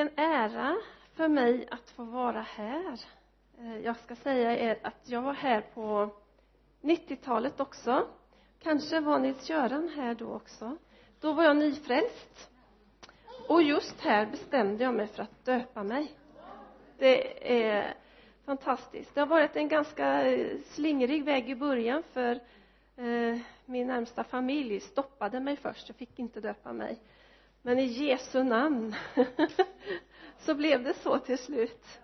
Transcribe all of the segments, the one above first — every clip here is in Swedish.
är en ära för mig att få vara här. Eh, jag ska säga er att jag var här på 90-talet också. Kanske var Nils-Göran här då också. Då var jag nyfrälst. Och just här bestämde jag mig för att döpa mig. Det är fantastiskt. Det har varit en ganska eh, slingrig väg i början för eh, min närmsta familj stoppade mig först. Jag fick inte döpa mig men i Jesu namn så blev det så till slut.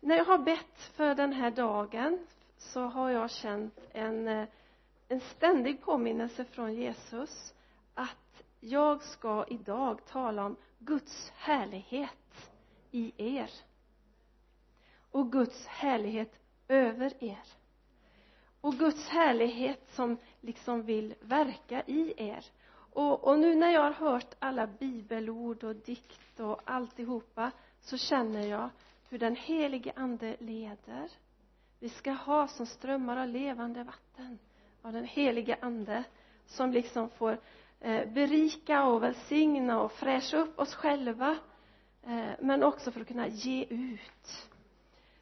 När jag har bett för den här dagen så har jag känt en eh, en ständig påminnelse från Jesus att jag ska idag tala om Guds härlighet i er och Guds härlighet över er och Guds härlighet som liksom vill verka i er och, och nu när jag har hört alla bibelord och dikt och alltihopa så känner jag hur den helige ande leder. Vi ska ha som strömmar av levande vatten av den helige ande som liksom får eh, berika och välsigna och fräscha upp oss själva eh, men också för att kunna ge ut.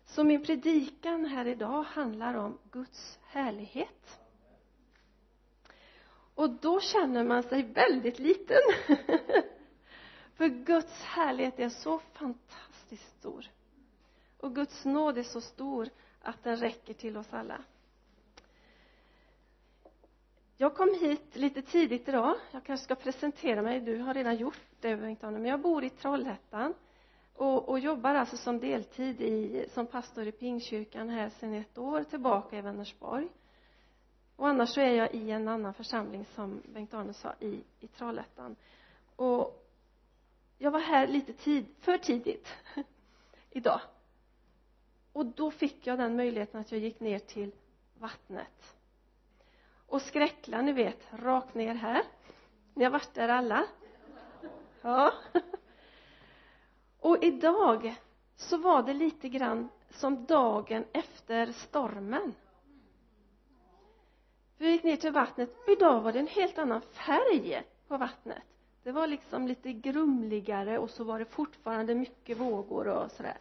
Så min predikan här idag handlar om Guds härlighet och då känner man sig väldigt liten. För Guds härlighet är så fantastiskt stor. Och Guds nåd är så stor att den räcker till oss alla. Jag kom hit lite tidigt idag. Jag kanske ska presentera mig. Du har redan gjort det men jag bor i Trollhättan. Och, och jobbar alltså som deltid i, som pastor i Pingkyrkan här sedan ett år tillbaka i Vänersborg och annars så är jag i en annan församling som Bengt Arne sa i, i Trollhättan. Och jag var här lite tid, för tidigt idag. Och då fick jag den möjligheten att jag gick ner till vattnet. Och skräckla ni vet rakt ner här. Ni har varit där alla. Ja. Och idag så var det lite grann som dagen efter stormen vi gick ner till vattnet. Och idag var det en helt annan färg på vattnet. Det var liksom lite grumligare och så var det fortfarande mycket vågor och sådär.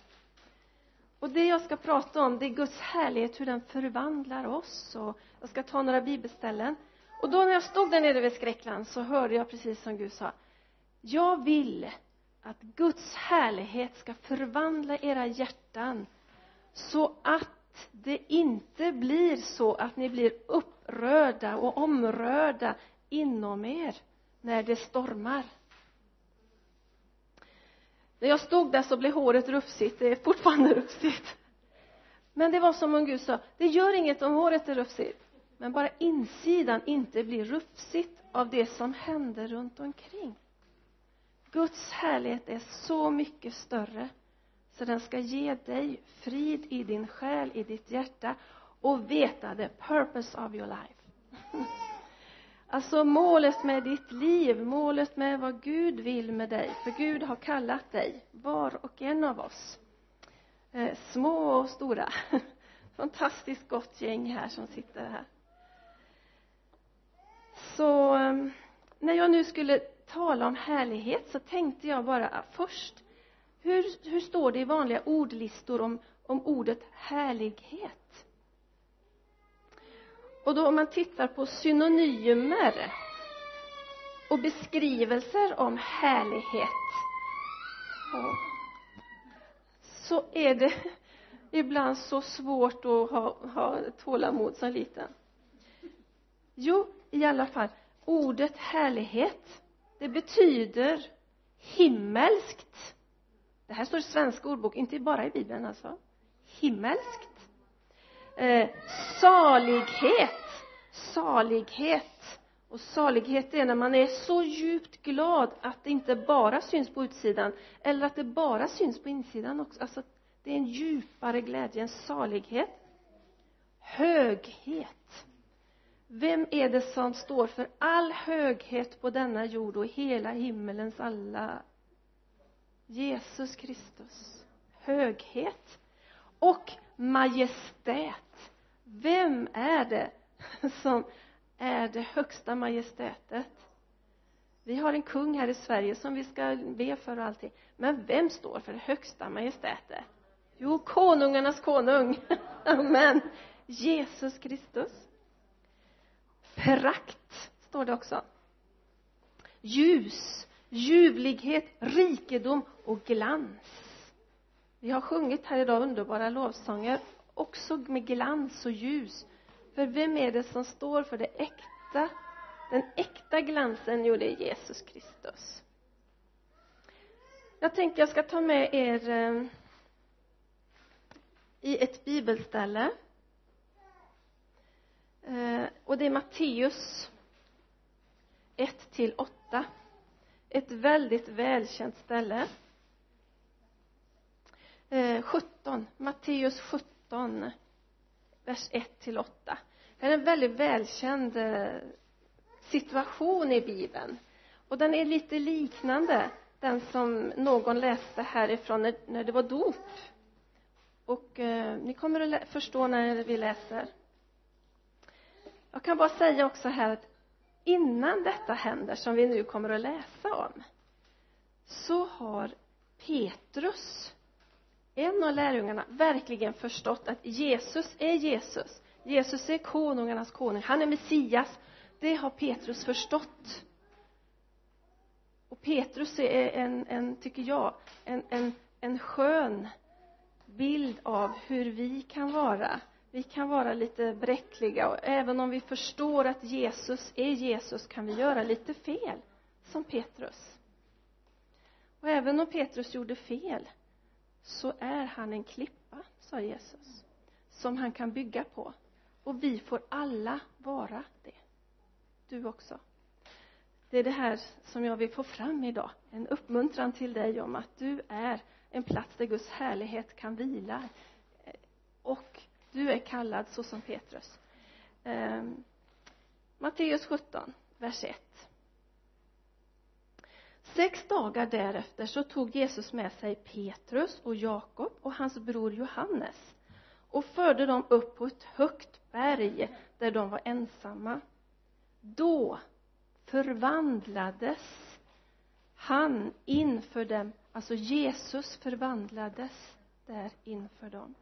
Och det jag ska prata om det är Guds härlighet hur den förvandlar oss. Och jag ska ta några bibelställen. Och då när jag stod där nere vid skräckland så hörde jag precis som Gud sa jag vill att Guds härlighet ska förvandla era hjärtan så att det inte blir så att ni blir upp upprörda och omrörda inom er när det stormar. När jag stod där så blev håret rufsigt. Det är fortfarande rufsigt. Men det var som om Gud sa det gör inget om håret är rufsigt. Men bara insidan inte blir rufsigt av det som händer runt omkring. Guds härlighet är så mycket större så den ska ge dig frid i din själ, i ditt hjärta och veta the purpose of your life. Alltså målet med ditt liv, målet med vad Gud vill med dig för Gud har kallat dig, var och en av oss. Eh, små och stora. Fantastiskt gott gäng här som sitter här. Så eh, när jag nu skulle tala om härlighet så tänkte jag bara först hur, hur står det i vanliga ordlistor om, om ordet härlighet? Och då om man tittar på synonymer och beskrivelser om härlighet så är det ibland så svårt att ha, ha tålamod som liten. Jo i alla fall ordet härlighet det betyder himmelskt. Det här står i svensk ordbok inte bara i bibeln alltså. Himmelskt eh, salighet. Salighet. Och salighet är när man är så djupt glad att det inte bara syns på utsidan eller att det bara syns på insidan också. Alltså det är en djupare glädje, en salighet. Höghet. Vem är det som står för all höghet på denna jord och hela himmelens alla? Jesus Kristus. Höghet. Och majestät. Vem är det som är det högsta majestätet? Vi har en kung här i Sverige som vi ska be för och allting. Men vem står för det högsta majestätet? Jo konungarnas konung. Amen. Jesus Kristus. Prakt står det också. Ljus ljuvlighet rikedom och glans vi har sjungit här idag underbara lovsånger också med glans och ljus. För vem är det som står för det äkta den äkta glansen? Jo det är Jesus Kristus. Jag tänkte jag ska ta med er eh, i ett bibelställe. Eh, och det är Matteus 1 till 8 ett väldigt välkänt ställe eh, 17 Matteus 17 vers 1 till 8 det är en väldigt välkänd eh, situation i bibeln. Och den är lite liknande den som någon läste härifrån när, när det var dop. Och eh, ni kommer att förstå när vi läser. Jag kan bara säga också här att innan detta händer som vi nu kommer att läsa om så har Petrus en av lärjungarna verkligen förstått att Jesus är Jesus. Jesus är konungarnas konung. Han är Messias. Det har Petrus förstått. Och Petrus är en, en tycker jag en, en, en skön bild av hur vi kan vara. Vi kan vara lite bräckliga och även om vi förstår att Jesus är Jesus kan vi göra lite fel som Petrus. Och även om Petrus gjorde fel så är han en klippa sa Jesus som han kan bygga på. Och vi får alla vara det. Du också. Det är det här som jag vill få fram idag. En uppmuntran till dig om att du är en plats där Guds härlighet kan vila. Och du är kallad så som Petrus. Ehm, Matteus 17 vers 1 sex dagar därefter så tog Jesus med sig Petrus och Jakob och hans bror Johannes och förde dem upp på ett högt berg där de var ensamma. Då förvandlades han inför dem alltså Jesus förvandlades där inför dem.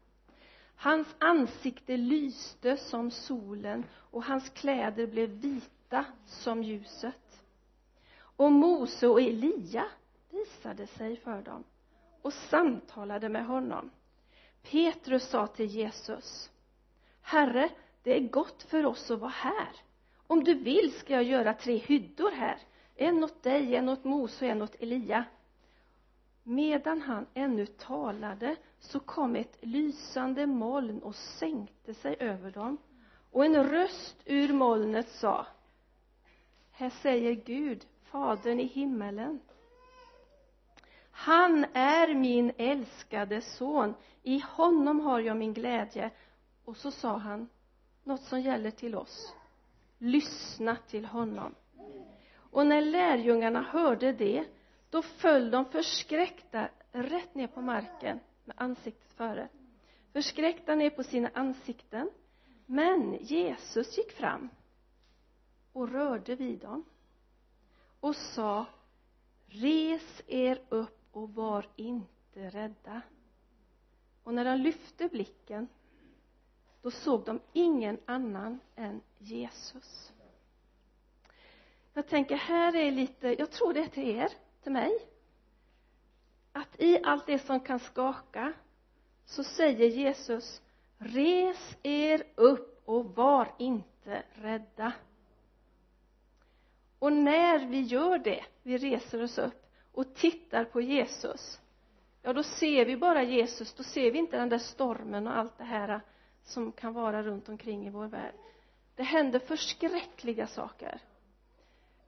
Hans ansikte lyste som solen och hans kläder blev vita som ljuset och Mose och Elia visade sig för dem och samtalade med honom. Petrus sa till Jesus Herre, det är gott för oss att vara här. Om du vill ska jag göra tre hyddor här. En åt dig, en åt Mose och en åt Elia. Medan han ännu talade så kom ett lysande moln och sänkte sig över dem. Och en röst ur molnet sa här säger Gud, fadern i himmelen. Han är min älskade son. I honom har jag min glädje. Och så sa han något som gäller till oss. Lyssna till honom. Och när lärjungarna hörde det då föll de förskräckta rätt ner på marken med ansiktet före. Förskräckta ner på sina ansikten. Men Jesus gick fram och rörde vid dem och sa res er upp och var inte rädda. Och när de lyfte blicken då såg de ingen annan än Jesus. Jag tänker här är lite jag tror det är till er till mig att i allt det som kan skaka så säger Jesus res er upp och var inte rädda och när vi gör det vi reser oss upp och tittar på Jesus ja då ser vi bara Jesus. Då ser vi inte den där stormen och allt det här som kan vara runt omkring i vår värld. Det händer förskräckliga saker.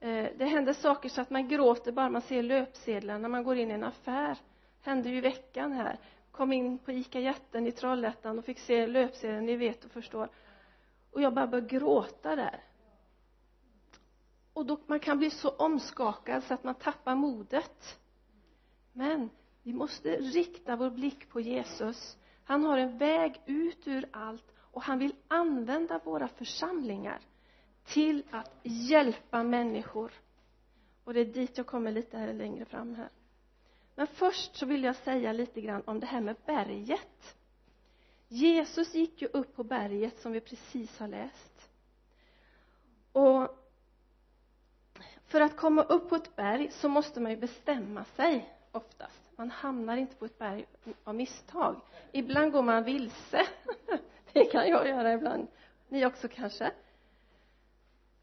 Eh, det händer saker så att man gråter bara man ser löpsedlar när man går in i en affär hände ju i veckan här. Kom in på ICA Jätten i Trollhättan och fick se löpsedeln, ni vet och förstår. Och jag bara började gråta där och då man kan bli så omskakad så att man tappar modet. Men vi måste rikta vår blick på Jesus. Han har en väg ut ur allt och han vill använda våra församlingar till att hjälpa människor. Och det är dit jag kommer lite här längre fram här. Men först så vill jag säga lite grann om det här med berget. Jesus gick ju upp på berget som vi precis har läst. Och för att komma upp på ett berg så måste man ju bestämma sig oftast. Man hamnar inte på ett berg av misstag. Ibland går man vilse. Det kan jag göra ibland. Ni också kanske.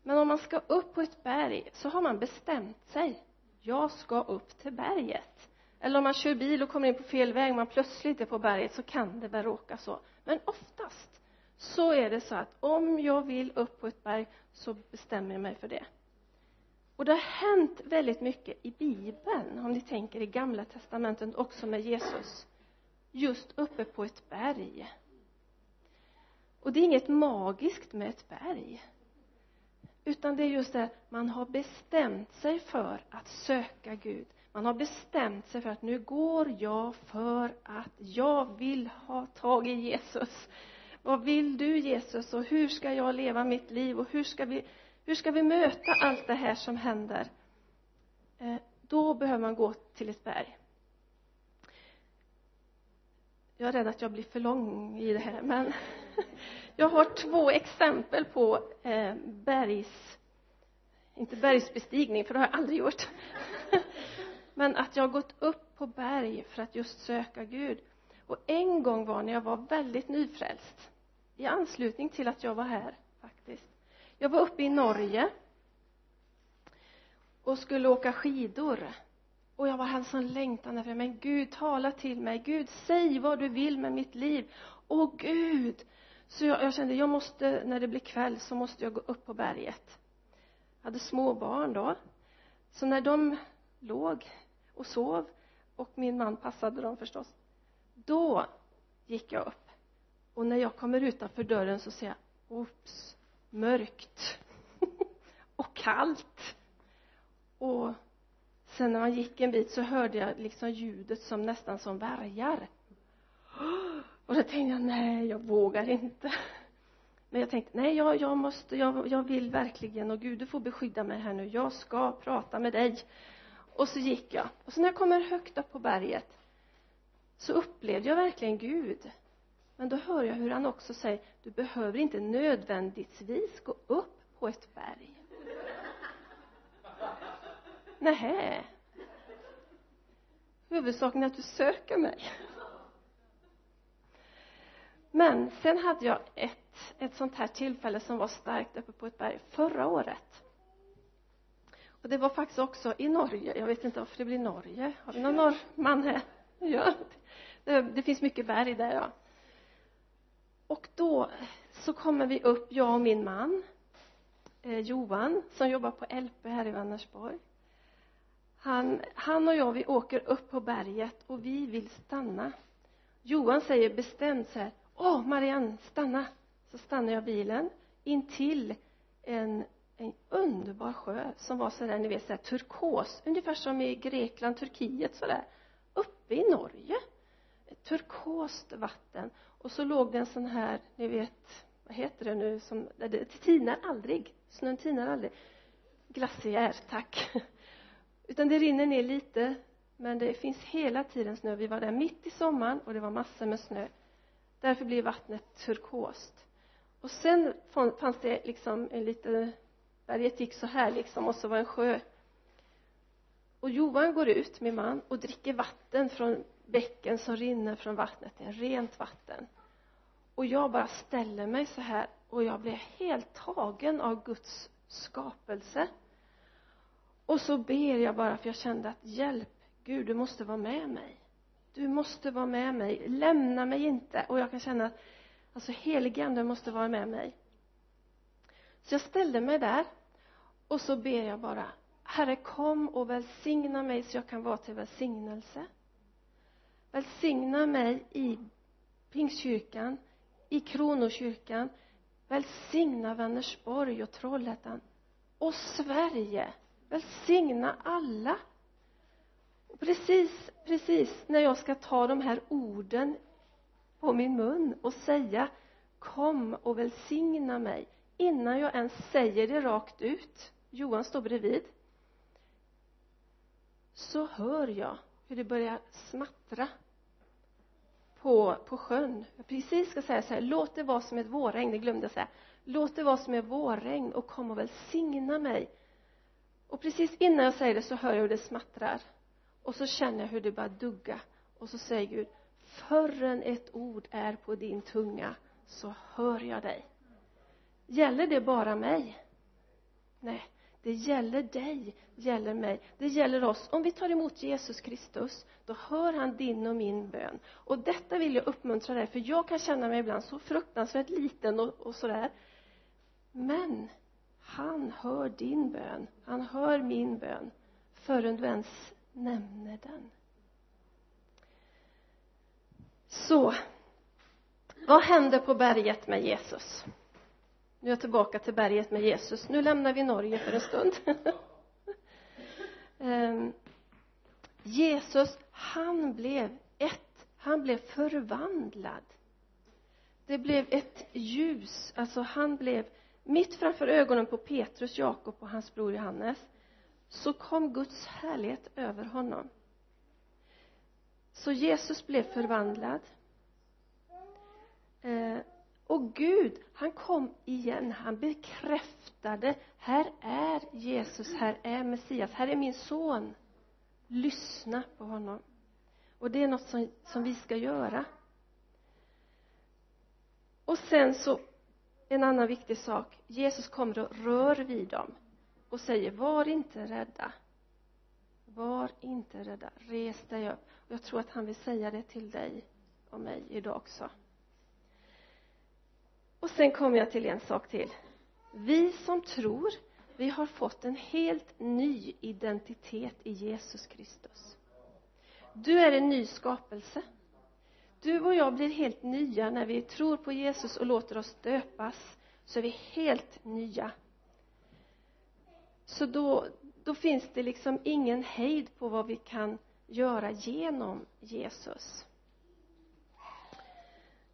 Men om man ska upp på ett berg så har man bestämt sig. Jag ska upp till berget. Eller om man kör bil och kommer in på fel väg man plötsligt är på berget så kan det väl råka så. Men oftast så är det så att om jag vill upp på ett berg så bestämmer jag mig för det och det har hänt väldigt mycket i bibeln om ni tänker i gamla testamentet också med Jesus just uppe på ett berg. Och det är inget magiskt med ett berg utan det är just det man har bestämt sig för att söka Gud. Man har bestämt sig för att nu går jag för att jag vill ha tag i Jesus. Vad vill du Jesus? Och hur ska jag leva mitt liv? Och hur ska vi hur ska vi möta allt det här som händer? Eh, då behöver man gå till ett berg. Jag är rädd att jag blir för lång i det här men jag har två exempel på eh, bergs inte bergsbestigning för det har jag aldrig gjort men att jag har gått upp på berg för att just söka Gud. Och en gång var när jag var väldigt nyfrälst i anslutning till att jag var här jag var uppe i Norge och skulle åka skidor. Och jag var här som längtan efter men Gud tala till mig. Gud säg vad du vill med mitt liv. Åh Gud! Så jag, jag kände jag måste när det blir kväll så måste jag gå upp på berget. Jag hade små barn då. Så när de låg och sov och min man passade dem förstås då gick jag upp. Och när jag kommer utanför dörren så ser jag oops mörkt och kallt. Och sen när man gick en bit så hörde jag liksom ljudet som nästan som vargar och då tänkte jag nej jag vågar inte. Men jag tänkte nej jag, jag måste jag, jag vill verkligen och Gud du får beskydda mig här nu. Jag ska prata med dig. Och så gick jag. Och så när jag kommer högt upp på berget så upplevde jag verkligen Gud men då hör jag hur han också säger du behöver inte nödvändigtvis gå upp på ett berg. Nähä. Huvudsaken är att du söker mig. Men sen hade jag ett, ett sånt här tillfälle som var starkt uppe på ett berg förra året. Och det var faktiskt också i Norge. Jag vet inte varför det blir Norge. Har vi någon norrman här? Ja. Det, det finns mycket berg där ja och då eh, så kommer vi upp jag och min man eh, Johan som jobbar på LP här i Vänersborg. Han, han och jag vi åker upp på berget och vi vill stanna. Johan säger bestämt så här åh Marianne stanna. Så stannar jag bilen intill en en underbar sjö som var sådär ni vet sådär turkos ungefär som i Grekland, Turkiet sådär uppe i Norge turkost vatten. Och så låg det en sån här ni vet vad heter det nu som det tinar aldrig. Snön tinar aldrig. Glaciär tack. Utan det rinner ner lite men det finns hela tiden snö. Vi var där mitt i sommaren och det var massor med snö. Därför blir vattnet turkost. Och sen fanns det liksom en liten berget gick så här liksom och så var en sjö. Och Johan går ut, min man, och dricker vatten från bäcken som rinner från vattnet det är rent vatten. Och jag bara ställer mig så här och jag blir helt tagen av Guds skapelse. Och så ber jag bara för jag kände att hjälp Gud du måste vara med mig. Du måste vara med mig. Lämna mig inte. Och jag kan känna att alltså heligande måste vara med mig. Så jag ställde mig där och så ber jag bara Herre kom och välsigna mig så jag kan vara till välsignelse välsigna mig i Pingstkyrkan i Kronokyrkan. Välsigna Vänersborg och Trollhättan. Och Sverige. Välsigna alla. Och precis, precis när jag ska ta de här orden på min mun och säga kom och välsigna mig innan jag ens säger det rakt ut Johan står bredvid så hör jag hur det börjar smattra på, på sjön. Jag precis ska säga så här låt det vara som ett vårregn det glömde jag säga. Låt det vara som ett vårregn och kom och välsigna mig. Och precis innan jag säger det så hör jag hur det smattrar. Och så känner jag hur det börjar dugga. Och så säger Gud förrän ett ord är på din tunga så hör jag dig. Gäller det bara mig? Nej det gäller dig gäller mig. Det gäller oss. Om vi tar emot Jesus Kristus då hör han din och min bön. Och detta vill jag uppmuntra dig för jag kan känna mig ibland så fruktansvärt liten och, och sådär. Men han hör din bön. Han hör min bön förrän du ens nämner den. Så vad händer på berget med Jesus? Nu är jag tillbaka till berget med Jesus. Nu lämnar vi Norge för en stund. Ehm, Jesus han blev ett han blev förvandlad. Det blev ett ljus. Alltså han blev mitt framför ögonen på Petrus, Jakob och hans bror Johannes så kom Guds härlighet över honom. Så Jesus blev förvandlad. Eh, och Gud han kom igen. Han bekräftade här är Jesus här är Messias här är min son. Lyssna på honom. Och det är något som, som vi ska göra. Och sen så en annan viktig sak. Jesus kommer och rör vid dem och säger var inte rädda. Var inte rädda. Res dig upp. Och jag tror att han vill säga det till dig och mig idag också och sen kommer jag till en sak till. Vi som tror vi har fått en helt ny identitet i Jesus Kristus. Du är en ny skapelse. Du och jag blir helt nya när vi tror på Jesus och låter oss döpas så är vi helt nya. Så då, då finns det liksom ingen hejd på vad vi kan göra genom Jesus.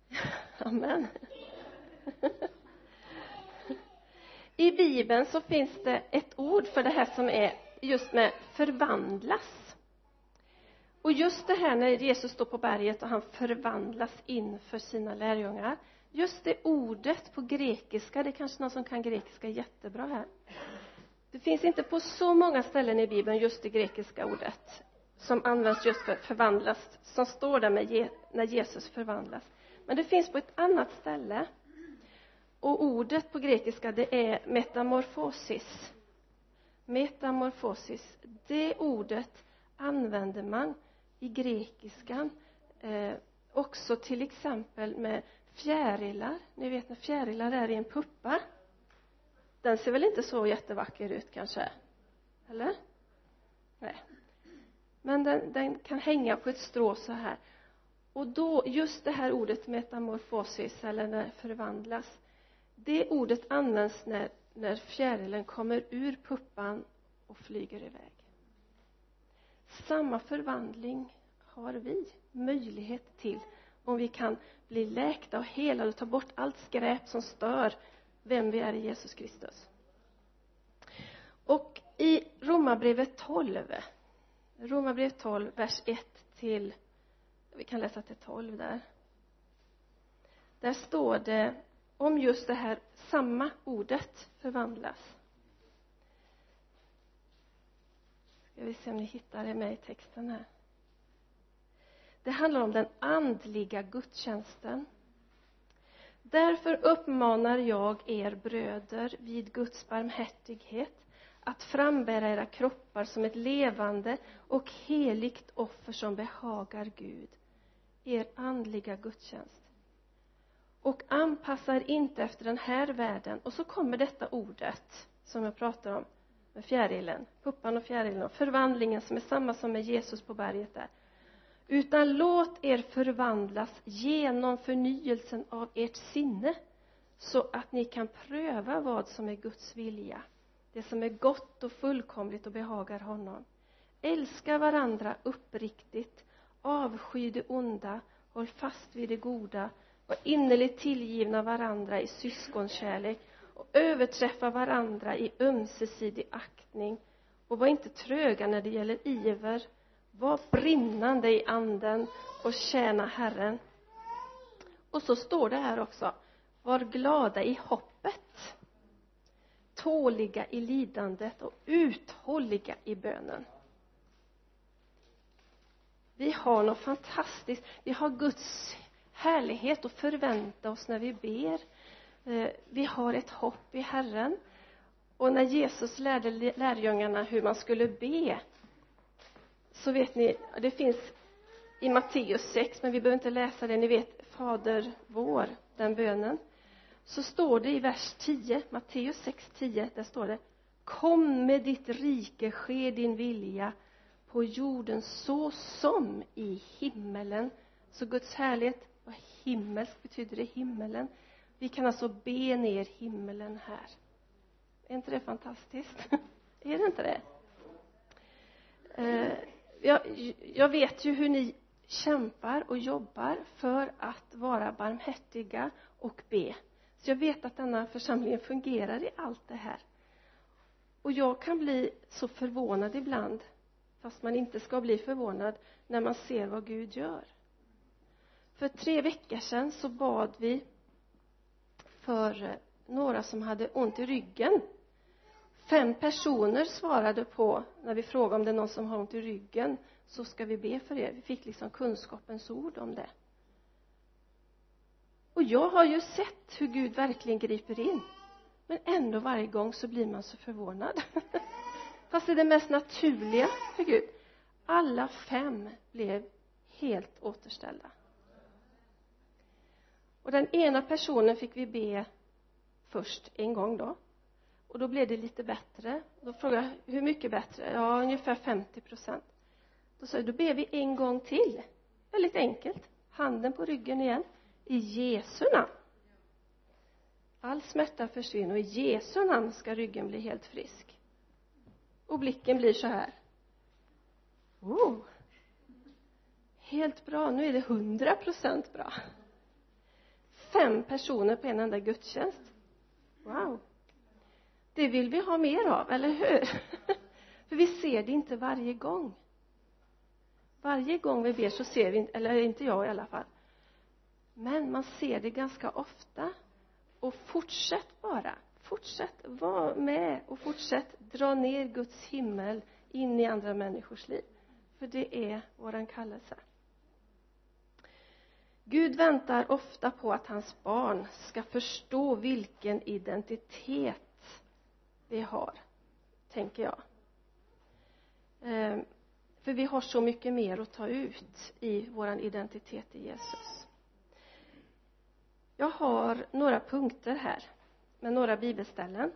Amen i bibeln så finns det ett ord för det här som är just med förvandlas. Och just det här när Jesus står på berget och han förvandlas inför sina lärjungar just det ordet på grekiska det är kanske någon som kan grekiska jättebra här. Det finns inte på så många ställen i bibeln just det grekiska ordet som används just för förvandlas som står där med när Jesus förvandlas. Men det finns på ett annat ställe och ordet på grekiska det är metamorfosis. Metamorfosis det ordet använder man i grekiskan eh, också till exempel med fjärilar. Ni vet när fjärilar är i en puppa den ser väl inte så jättevacker ut kanske? Eller? Nej. Men den, den kan hänga på ett strå så här. Och då just det här ordet metamorfosis eller när förvandlas det ordet används när, när fjärilen kommer ur puppan och flyger iväg. Samma förvandling har vi möjlighet till om vi kan bli läkta och helade och ta bort allt skräp som stör vem vi är i Jesus Kristus. Och i Romarbrevet 12 Romarbrevet 12 vers 1 till vi kan läsa till 12 där. Där står det om just det här samma ordet förvandlas. Ska vi se om ni hittar det med i texten här. Det handlar om den andliga gudstjänsten. Därför uppmanar jag er bröder vid Guds barmhärtighet att frambära era kroppar som ett levande och heligt offer som behagar Gud. Er andliga gudstjänst och anpassar inte efter den här världen. Och så kommer detta ordet som jag pratar om med fjärilen, puppan och fjärilen och förvandlingen som är samma som med Jesus på berget där. Utan låt er förvandlas genom förnyelsen av ert sinne så att ni kan pröva vad som är Guds vilja det som är gott och fullkomligt och behagar honom. Älska varandra uppriktigt avsky det onda håll fast vid det goda var innerligt tillgivna varandra i syskonkärlek och överträffa varandra i ömsesidig aktning. Och var inte tröga när det gäller iver. Var brinnande i anden och tjäna Herren. Och så står det här också. Var glada i hoppet. Tåliga i lidandet och uthålliga i bönen. Vi har något fantastiskt. Vi har Guds härlighet att förvänta oss när vi ber. Eh, vi har ett hopp i Herren. Och när Jesus lärde lärjungarna hur man skulle be så vet ni det finns i Matteus 6 men vi behöver inte läsa det. Ni vet Fader vår den bönen. Så står det i vers 10 Matteus 6, 10 där står det kom med ditt rike ske din vilja på jorden så som i himmelen. Så Guds härlighet och himmelsk betyder det himmelen? Vi kan alltså be ner himmelen här. Är inte det fantastiskt? Är det inte det? Eh, jag, jag vet ju hur ni kämpar och jobbar för att vara barmhärtiga och be. Så jag vet att denna församling fungerar i allt det här. Och jag kan bli så förvånad ibland fast man inte ska bli förvånad när man ser vad Gud gör för tre veckor sedan så bad vi för eh, några som hade ont i ryggen. Fem personer svarade på när vi frågade om det är någon som har ont i ryggen så ska vi be för er. Vi fick liksom kunskapens ord om det. Och jag har ju sett hur Gud verkligen griper in. Men ändå varje gång så blir man så förvånad. Fast det är det mest naturliga för Gud. Alla fem blev helt återställda och den ena personen fick vi be först en gång då. Och då blev det lite bättre. Då frågade jag hur mycket bättre? Ja ungefär 50 procent. Då sa jag då ber vi en gång till. Väldigt enkelt. Handen på ryggen igen. I Jesu namn. All smärta försvinner och i Jesu namn ska ryggen bli helt frisk. Och blicken blir så här. Oh. Helt bra. Nu är det hundra procent bra fem personer på en enda gudstjänst. Wow. Det vill vi ha mer av, eller hur? För vi ser det inte varje gång. Varje gång vi ber så ser vi inte, eller inte jag i alla fall. Men man ser det ganska ofta. Och fortsätt bara. Fortsätt var med och fortsätt dra ner Guds himmel in i andra människors liv. För det är våran kallelse. Gud väntar ofta på att hans barn ska förstå vilken identitet vi har tänker jag. Ehm, för vi har så mycket mer att ta ut i vår identitet i Jesus. Jag har några punkter här med några bibelställen.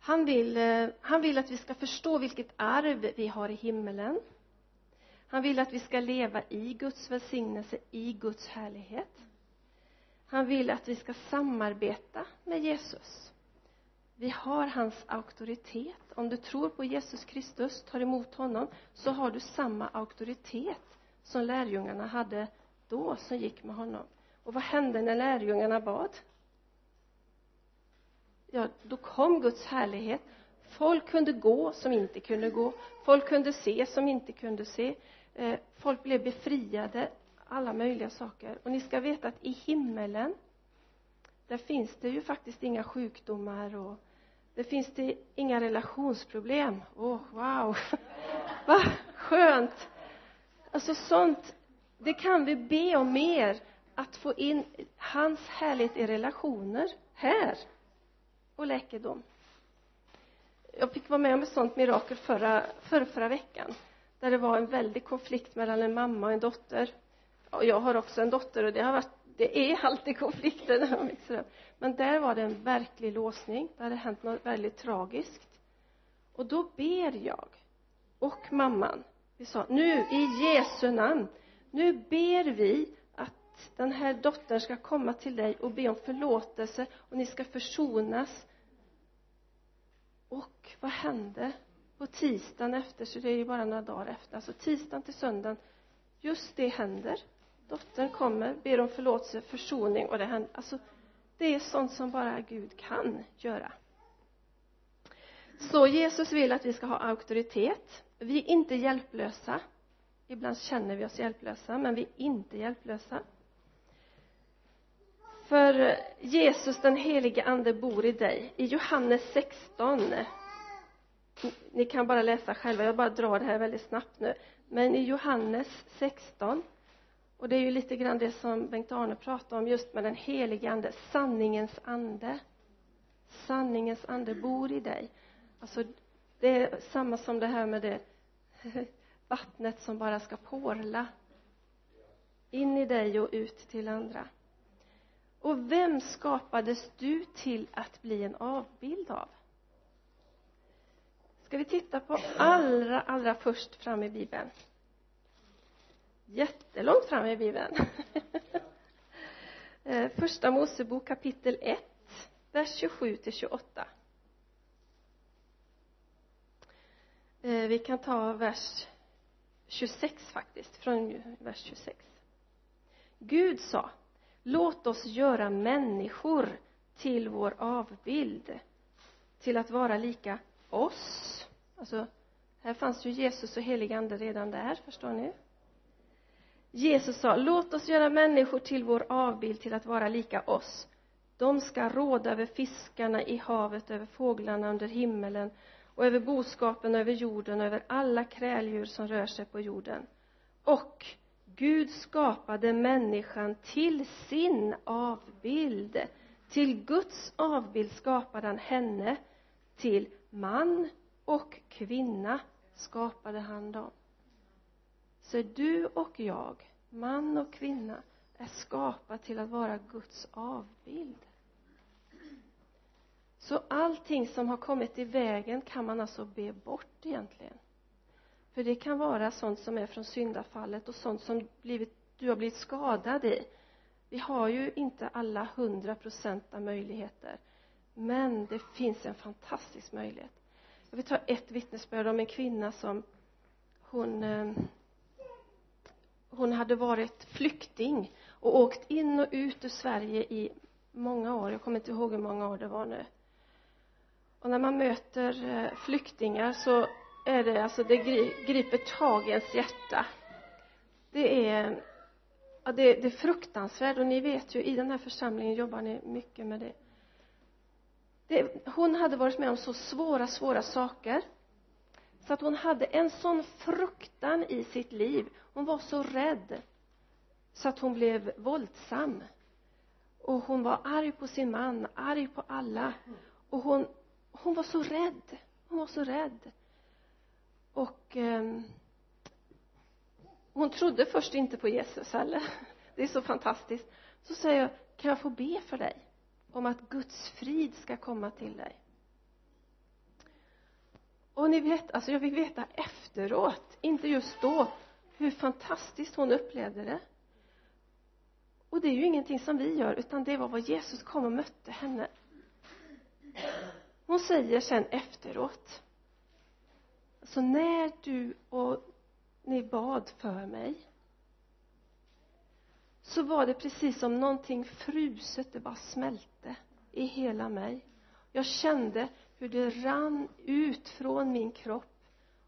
Han vill, eh, han vill att vi ska förstå vilket arv vi har i himmelen han vill att vi ska leva i Guds välsignelse, i Guds härlighet. Han vill att vi ska samarbeta med Jesus. Vi har hans auktoritet. Om du tror på Jesus Kristus, tar emot honom så har du samma auktoritet som lärjungarna hade då som gick med honom. Och vad hände när lärjungarna bad? Ja då kom Guds härlighet. Folk kunde gå som inte kunde gå. Folk kunde se som inte kunde se eh, folk blev befriade alla möjliga saker. Och ni ska veta att i himmelen där finns det ju faktiskt inga sjukdomar och det finns det inga relationsproblem. Åh oh, wow. Va, skönt. Alltså sånt det kan vi be om mer att få in hans härlighet i relationer här och läkedom. Jag fick vara med om ett sånt mirakel förra, förra, förra veckan där det var en väldig konflikt mellan en mamma och en dotter. Och jag har också en dotter och det har varit det är alltid konflikter när de växer upp men där var det en verklig låsning. Det hade hänt något väldigt tragiskt. Och då ber jag och mamman vi sa nu i Jesu namn nu ber vi att den här dottern ska komma till dig och be om förlåtelse och ni ska försonas. Och vad hände? På tisdagen efter så det är ju bara några dagar efter. Alltså tisdagen till söndagen just det händer. Dottern kommer ber om förlåtelse försoning och det händer. Alltså det är sånt som bara Gud kan göra. Så Jesus vill att vi ska ha auktoritet. Vi är inte hjälplösa. Ibland känner vi oss hjälplösa men vi är inte hjälplösa. För Jesus den helige ande bor i dig. I Johannes 16 ni kan bara läsa själva. Jag bara drar det här väldigt snabbt nu. Men i Johannes 16 och det är ju lite grann det som Bengt-Arne pratade om just med den helige ande sanningens ande. Sanningens ande bor i dig. Alltså det är samma som det här med det vattnet som bara ska porla in i dig och ut till andra. Och vem skapades du till att bli en avbild av? Ska vi titta på allra allra först fram i bibeln? Jättelångt fram i bibeln. Eh, första mosebok kapitel 1 vers 27 till 28 eh, vi kan ta vers 26 faktiskt från vers 26 Gud sa låt oss göra människor till vår avbild till att vara lika oss. Alltså här fanns ju Jesus och helig ande redan där förstår ni? Jesus sa låt oss göra människor till vår avbild till att vara lika oss. De ska råda över fiskarna i havet över fåglarna under himmelen och över boskapen över jorden och över alla kräldjur som rör sig på jorden. Och Gud skapade människan till sin avbild. Till Guds avbild skapade han henne till man och kvinna skapade han dem. Så du och jag man och kvinna är skapad till att vara Guds avbild. Så allting som har kommit i vägen kan man alltså be bort egentligen. För det kan vara sånt som är från syndafallet och sånt som blivit, du har blivit skadad i. Vi har ju inte alla hundra procent av möjligheter men det finns en fantastisk möjlighet. Jag vill ta ett vittnesbörd om en kvinna som hon eh, hon hade varit flykting och åkt in och ut ur Sverige i många år. Jag kommer inte ihåg hur många år det var nu. Och när man möter eh, flyktingar så är det alltså det griper tag i ens hjärta. Det är ja, det, det är fruktansvärt. Och ni vet ju i den här församlingen jobbar ni mycket med det det hon hade varit med om så svåra svåra saker. Så att hon hade en sån fruktan i sitt liv. Hon var så rädd. Så att hon blev våldsam. Och hon var arg på sin man arg på alla. Och hon hon var så rädd. Hon var så rädd. Och eh, hon trodde först inte på Jesus heller. Det är så fantastiskt. Så säger jag kan jag få be för dig? Om att Guds frid ska komma till dig. Och ni vet, alltså jag vill veta efteråt inte just då hur fantastiskt hon upplevde det. Och det är ju ingenting som vi gör utan det var vad Jesus kom och mötte henne. Hon säger sen efteråt så när du och ni bad för mig så var det precis som någonting fruset, det bara smälte i hela mig. Jag kände hur det rann ut från min kropp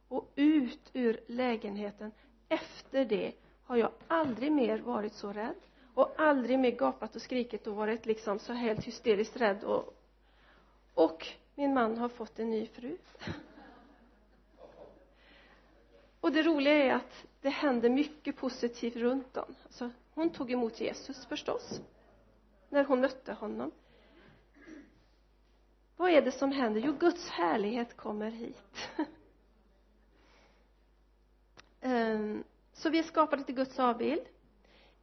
och ut ur lägenheten. Efter det har jag aldrig mer varit så rädd och aldrig mer gapat och skrikit och varit liksom så helt hysteriskt rädd. Och och min man har fått en ny fru. Och det roliga är att det hände mycket positivt runt om alltså, hon tog emot Jesus förstås när hon mötte honom vad är det som händer? Jo Guds härlighet kommer hit. Ehm, så vi är skapade till Guds avbild.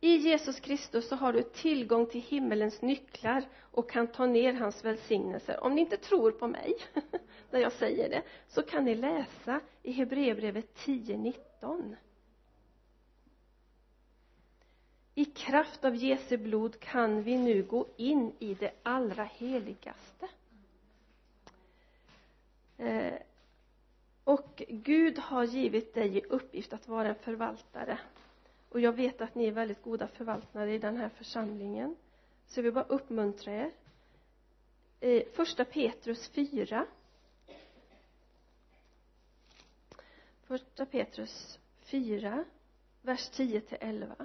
I Jesus Kristus så har du tillgång till himmelens nycklar och kan ta ner hans välsignelser. Om ni inte tror på mig när jag säger det så kan ni läsa i Hebreerbrevet 10.19 i kraft av Jesu blod kan vi nu gå in i det allra heligaste. Eh, och Gud har givit dig i uppgift att vara en förvaltare. Och jag vet att ni är väldigt goda förvaltare i den här församlingen. Så jag vill bara uppmuntra er. I första Petrus 4 första Petrus 4 vers 10 till 11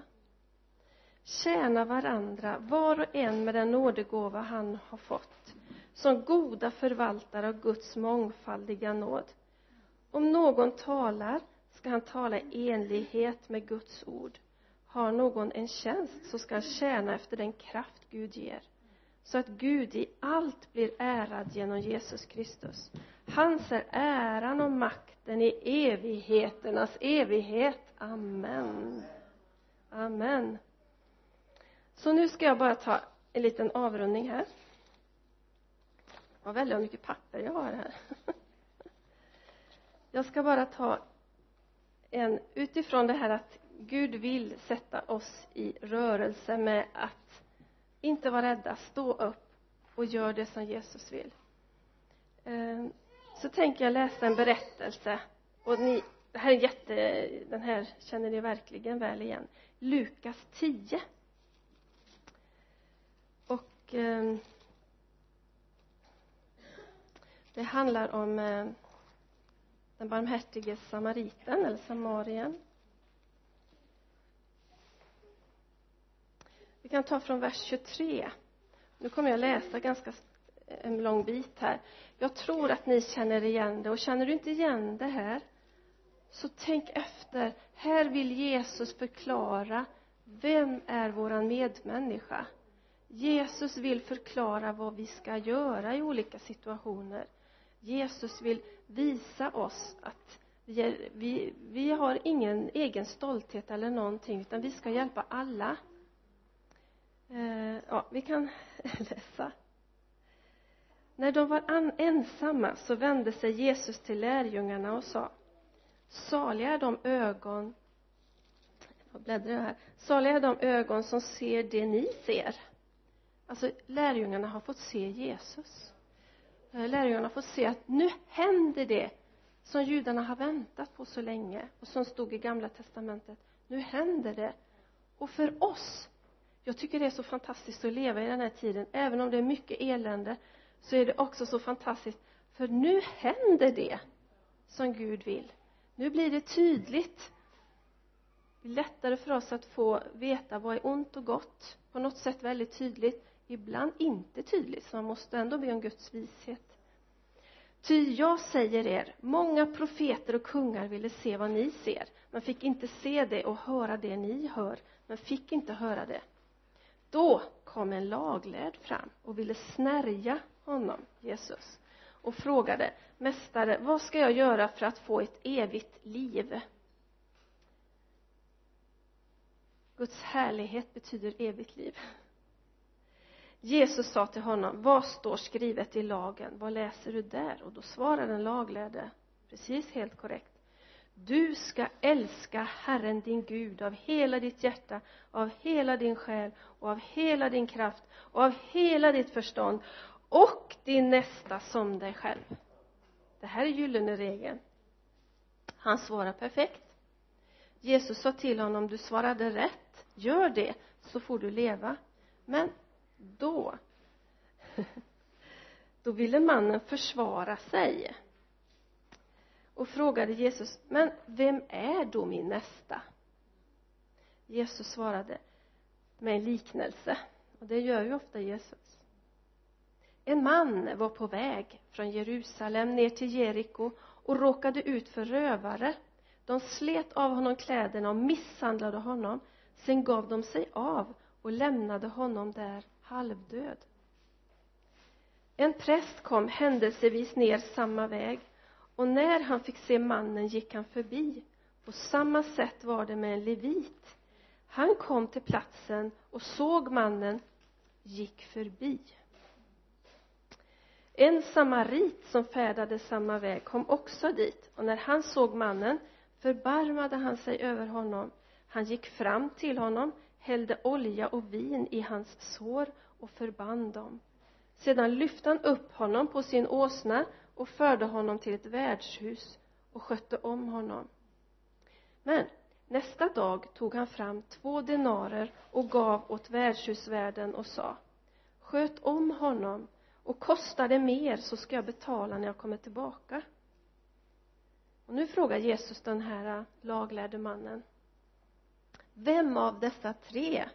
tjäna varandra var och en med den nådegåva han har fått som goda förvaltare av Guds mångfaldiga nåd. Om någon talar ska han tala i enlighet med Guds ord. Har någon en tjänst så ska han tjäna efter den kraft Gud ger så att Gud i allt blir ärad genom Jesus Kristus. Hans är äran och makten i evigheternas evighet. Amen. Amen. Så nu ska jag bara ta en liten avrundning här vad väldigt mycket papper jag har här. Jag ska bara ta en utifrån det här att Gud vill sätta oss i rörelse med att inte vara rädda, stå upp och gör det som Jesus vill. Ehm, så tänker jag läsa en berättelse. Och ni, det här är jätte, den här känner ni verkligen väl igen. Lukas 10 och ehm, eh, det handlar om eh, den barmhärtige samariten eller samarien. Vi kan ta från vers 23 nu kommer jag läsa ganska eh, en lång bit här. Jag tror att ni känner igen det. Och känner du inte igen det här så tänk efter. Här vill Jesus förklara vem är våran medmänniska? Jesus vill förklara vad vi ska göra i olika situationer. Jesus vill visa oss att vi, är, vi, vi har ingen egen stolthet eller någonting utan vi ska hjälpa alla. Eh, ja, vi kan läsa. När de var ensamma så vände sig Jesus till lärjungarna och sa saliga är de ögon jag bläddrar här. Saliga är de ögon som ser det ni ser. Alltså lärjungarna har fått se Jesus. Eh, lärjungarna får se att nu händer det som judarna har väntat på så länge och som stod i gamla testamentet. Nu händer det. Och för oss jag tycker det är så fantastiskt att leva i den här tiden även om det är mycket elände så är det också så fantastiskt. För nu händer det som Gud vill. Nu blir det tydligt. Det är lättare för oss att få veta vad är ont och gott. På något sätt väldigt tydligt ibland inte tydligt så man måste ändå be om Guds vishet. Ty jag säger er många profeter och kungar ville se vad ni ser men fick inte se det och höra det ni hör men fick inte höra det. Då kom en laglärd fram och ville snärja honom, Jesus och frågade mästare, vad ska jag göra för att få ett evigt liv? Guds härlighet betyder evigt liv. Jesus sa till honom vad står skrivet i lagen? Vad läser du där? Och då svarade den laglärde precis helt korrekt. Du ska älska Herren din Gud av hela ditt hjärta av hela din själ och av hela din kraft och av hela ditt förstånd och din nästa som dig själv. Det här är gyllene regeln. Han svarar perfekt. Jesus sa till honom du svarade rätt. Gör det så får du leva. Men då. Då ville mannen försvara sig. Och frågade Jesus men vem är då min nästa? Jesus svarade med en liknelse. Och det gör ju ofta Jesus. En man var på väg från Jerusalem ner till Jeriko och råkade ut för rövare. De slet av honom kläderna och misshandlade honom. Sen gav de sig av och lämnade honom där halvdöd. En präst kom händelsevis ner samma väg och när han fick se mannen gick han förbi. På samma sätt var det med en levit. Han kom till platsen och såg mannen gick förbi. En samarit som färdade samma väg kom också dit och när han såg mannen förbarmade han sig över honom. Han gick fram till honom hällde olja och vin i hans sår och förband dem. Sedan lyfte han upp honom på sin åsna och förde honom till ett värdshus och skötte om honom. Men nästa dag tog han fram två denarer och gav åt värdshusvärden och sa sköt om honom och kostar det mer så ska jag betala när jag kommer tillbaka. Och nu frågar Jesus den här laglärde mannen vem av dessa tre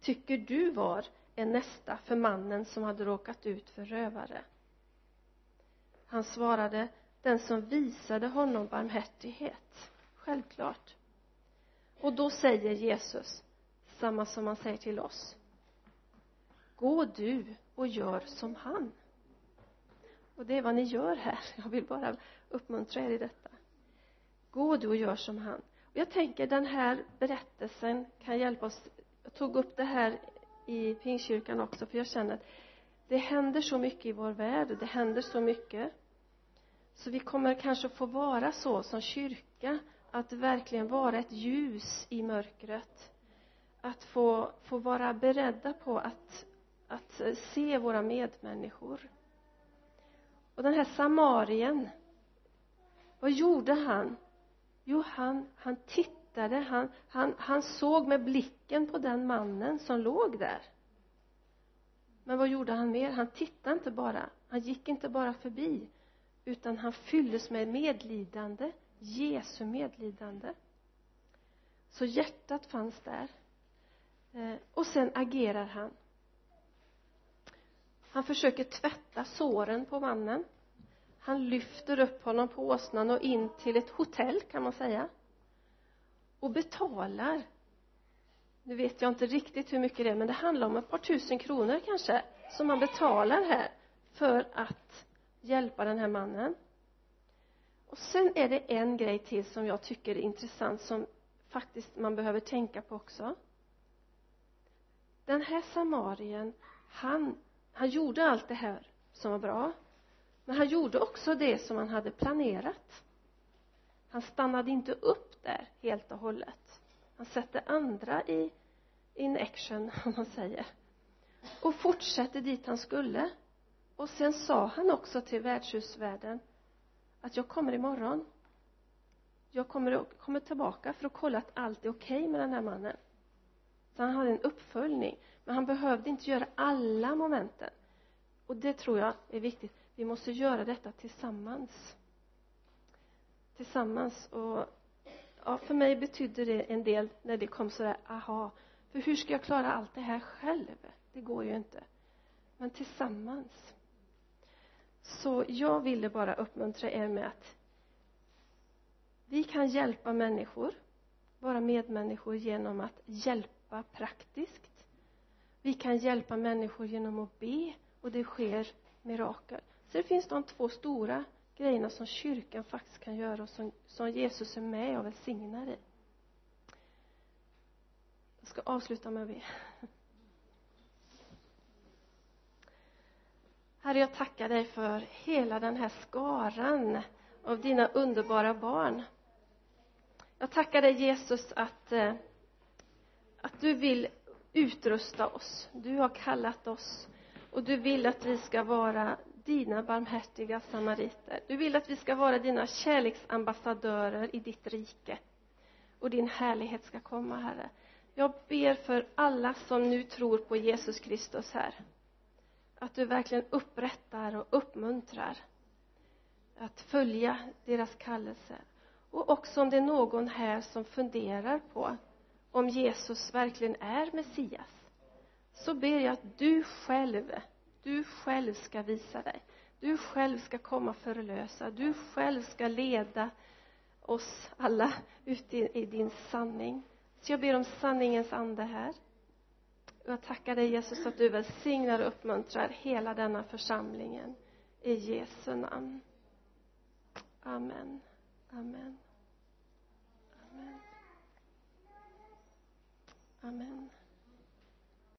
tycker du var en nästa för mannen som hade råkat ut för rövare. Han svarade den som visade honom barmhärtighet. Självklart. Och då säger Jesus samma som han säger till oss gå du och gör som han. Och det är vad ni gör här. Jag vill bara uppmuntra er i detta. Gå du och gör som han. Och jag tänker den här berättelsen kan hjälpa oss. Jag tog upp det här i Pingstkyrkan också för jag känner att det händer så mycket i vår värld det händer så mycket. Så vi kommer kanske få vara så som kyrka att verkligen vara ett ljus i mörkret. Att få, få vara beredda på att, att se våra medmänniskor. Och den här samarien vad gjorde han? Jo han, han tittade han, han, han såg med blicken på den mannen som låg där. Men vad gjorde han mer? Han tittade inte bara. Han gick inte bara förbi utan han fylldes med medlidande Jesu medlidande. Så hjärtat fanns där. Eh, och sen agerar han. Han försöker tvätta såren på mannen. Han lyfter upp honom på åsnan och in till ett hotell kan man säga och betalar. Nu vet jag inte riktigt hur mycket det är men det handlar om ett par tusen kronor kanske som man betalar här för att hjälpa den här mannen. Och sen är det en grej till som jag tycker är intressant som faktiskt man behöver tänka på också. Den här samarien han han gjorde allt det här som var bra men han gjorde också det som han hade planerat han stannade inte upp där helt och hållet. Han sätter andra i in action om man säger. Och fortsätter dit han skulle. Och sen sa han också till värdshusvärden att jag kommer imorgon. Jag kommer, kommer tillbaka för att kolla att allt är okej okay med den här mannen. Så han hade en uppföljning. Men han behövde inte göra alla momenten. Och det tror jag är viktigt. Vi måste göra detta tillsammans tillsammans. Och ja, för mig betydde det en del när det kom sådär aha för hur ska jag klara allt det här själv? Det går ju inte. Men tillsammans. Så jag ville bara uppmuntra er med att vi kan hjälpa människor vara medmänniskor genom att hjälpa praktiskt. Vi kan hjälpa människor genom att be och det sker mirakel. Så det finns de två stora grejerna som kyrkan faktiskt kan göra och som, som Jesus är med och välsignar i jag ska avsluta med att be Herre, jag tackar dig för hela den här skaran av dina underbara barn. Jag tackar dig Jesus att, eh, att du vill utrusta oss. Du har kallat oss och du vill att vi ska vara dina barmhärtiga samariter. Du vill att vi ska vara dina kärleksambassadörer i ditt rike. Och din härlighet ska komma, Herre. Jag ber för alla som nu tror på Jesus Kristus här. Att du verkligen upprättar och uppmuntrar att följa deras kallelse. Och också om det är någon här som funderar på om Jesus verkligen är Messias så ber jag att du själv du själv ska visa dig. Du själv ska komma förlösa. Du själv ska leda oss alla ut i, i din sanning. Så jag ber om sanningens ande här. Och jag tackar dig Jesus att du välsignar och uppmuntrar hela denna församlingen. I Jesu namn. Amen. Amen. Amen. Amen.